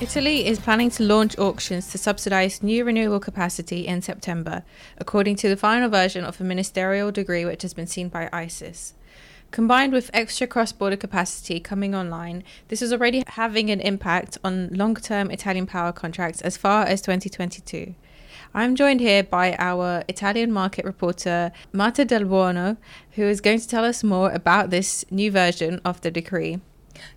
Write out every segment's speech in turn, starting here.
Italy is planning to launch auctions to subsidise new renewable capacity in September, according to the final version of a ministerial decree which has been seen by ICIS. Combined with extra cross border capacity coming online, this is already having an impact on long term Italian power contracts as far as 2022. I'm joined here by our Italian market reporter, Marta Del Buono, who is going to tell us more about this new version of the decree.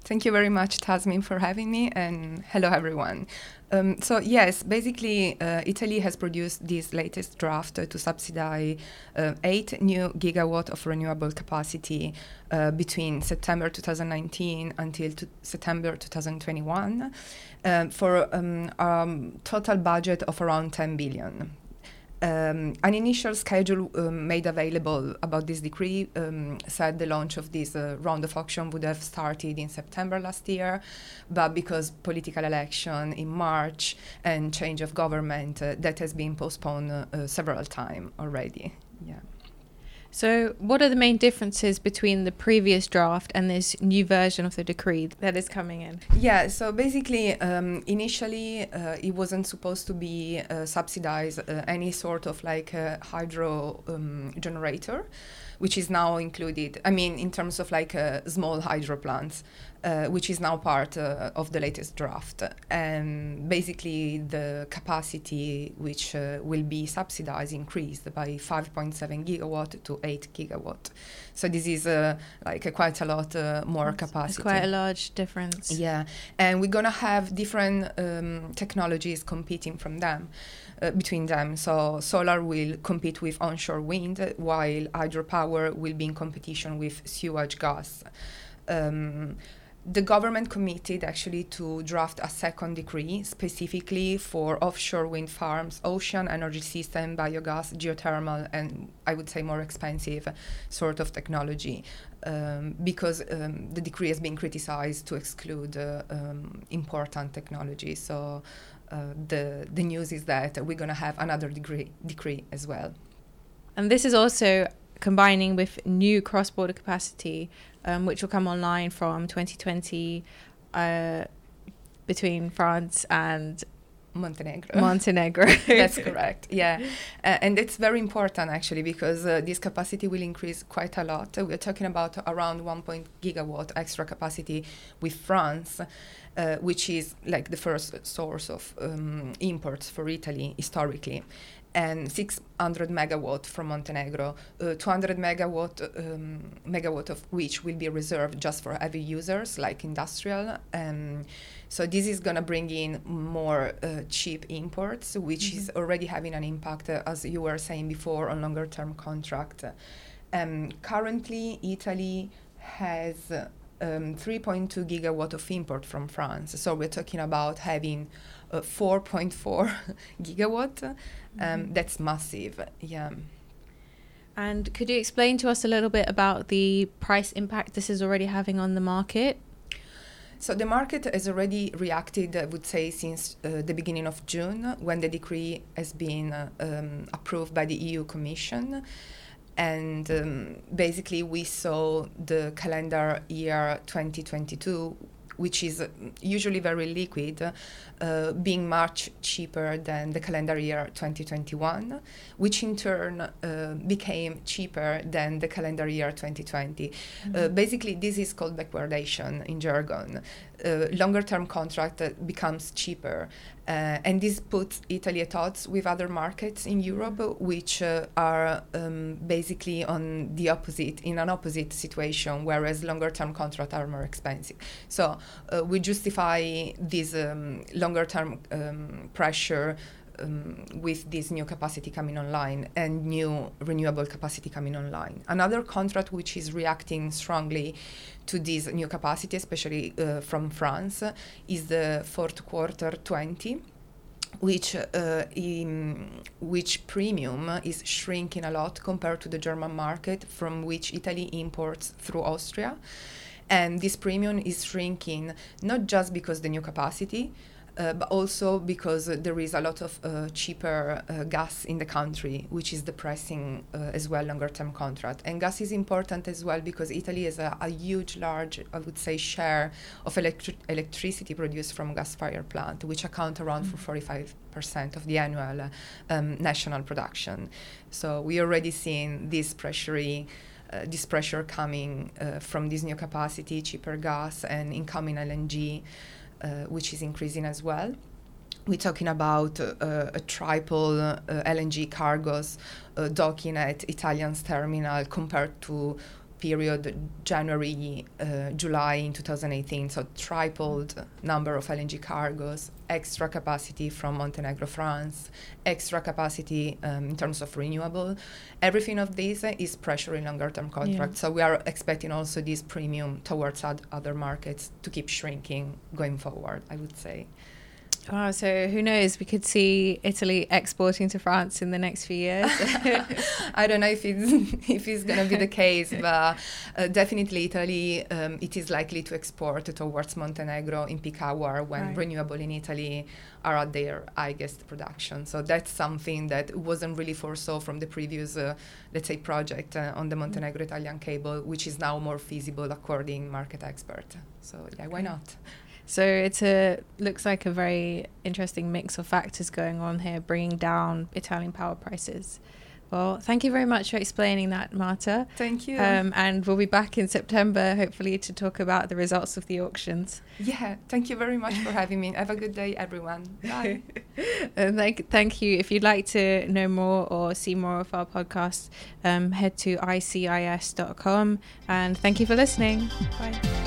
Thank you very much, Tasmin, for having me, and hello, everyone. Um, so yes, basically, uh, Italy has produced this latest draft uh, to subsidize uh, eight new gigawatt of renewable capacity uh, between September 2019 until September 2021 um, for um, total budget of around 10 billion. Um, an initial schedule um, made available about this decree um, said the launch of this uh, round of auction would have started in September last year, but because political election in March and change of government, uh, that has been postponed uh, several times already. Yeah. So, what are the main differences between the previous draft and this new version of the decree that is coming in? Yeah, so basically, um, initially, uh, it wasn't supposed to be uh, subsidized uh, any sort of like hydro um, generator which is now included. I mean, in terms of like uh, small hydro plants, uh, which is now part uh, of the latest draft. And basically, the capacity which uh, will be subsidized increased by 5.7 gigawatt to 8 gigawatt. So this is uh, like quite a lot uh, more That's capacity. quite a large difference. Yeah, and we're gonna have different um, technologies competing from them. Uh, between them. So solar will compete with onshore wind, while hydropower will be in competition with sewage gas. Um, the government committed actually to draft a second decree specifically for offshore wind farms, ocean energy system, biogas, geothermal, and I would say more expensive sort of technology. Um, because um, the decree has been criticized to exclude uh, um, important technology. So uh, the the news is that we're going to have another degree decree as well. And this is also combining with new cross-border capacity, um, which will come online from 2020 uh, between France and Montenegro. Montenegro. That's correct. Yeah, uh, and it's very important actually because uh, this capacity will increase quite a lot. Uh, we're talking about around 1. gigawatt extra capacity with France, uh, which is like the first source of um, imports for Italy historically and 600 megawatt from Montenegro, uh, 200 megawatt um, megawatt of which will be reserved just for heavy users like industrial. Um, so this is going to bring in more uh, cheap imports, which mm-hmm. is already having an impact, uh, as you were saying before, on longer term contract. Um, currently, Italy has um, 3.2 gigawatt of import from France. So we're talking about having 4.4 gigawatt. Um, mm-hmm. That's massive. Yeah. And could you explain to us a little bit about the price impact this is already having on the market? So the market has already reacted, I would say, since uh, the beginning of June, when the decree has been uh, um, approved by the EU Commission and um, basically we saw the calendar year 2022 which is usually very liquid, uh, being much cheaper than the calendar year 2021, which in turn uh, became cheaper than the calendar year 2020. Uh, mm-hmm. Uh, basically, this is called backwardation in jargon. Longer term contract becomes cheaper. Uh, and this puts Italy at odds with other markets in Europe, which uh, are um, basically on the opposite, in an opposite situation, whereas longer term contracts are more expensive. So uh, we justify this um, longer term um, pressure um, with this new capacity coming online and new renewable capacity coming online. Another contract which is reacting strongly to this new capacity, especially uh, from France, is the fourth quarter 20 which uh, in, which premium is shrinking a lot compared to the German market, from which Italy imports through Austria, and this premium is shrinking not just because the new capacity, but also because uh, there is a lot of uh, cheaper uh, gas in the country, which is depressing uh, as well longer term contract. And gas is important as well because Italy has a, a huge, large, I would say, share of electri- electricity produced from gas fired plant, which account around mm. for 45% of the annual uh, um, national production. So we already seen this pressure. Uh, this pressure coming uh, from this new capacity, cheaper gas, and incoming LNG. Uh, which is increasing as well. We're talking about uh, a triple uh, LNG cargos docking at Italian's terminal compared to period January, uh, July in 2018. So tripled number of LNG cargoes, extra capacity from Montenegro, France, extra capacity um, in terms of renewable. Everything of this is pressuring longer term contracts. Yeah. So we are expecting also this premium towards ad- other markets to keep shrinking going forward, I would say. Oh, so who knows? We could see Italy exporting to France in the next few years. I don't know if it's if it's going to be the case, but uh, definitely Italy um, it is likely to export towards Montenegro in peak hour when right. renewable in Italy are at their highest production. So that's something that wasn't really foresaw from the previous, uh, let's say, project uh, on the Montenegro Italian cable, which is now more feasible according market expert. So yeah, why not? So it's a looks like a very interesting mix of factors going on here, bringing down Italian power prices. Well, thank you very much for explaining that, Marta. Thank you. Um, and we'll be back in September, hopefully, to talk about the results of the auctions. Yeah, thank you very much for having me. Have a good day, everyone. Bye. and thank, thank you. If you'd like to know more or see more of our podcast, um, head to icis.com. And thank you for listening. Bye.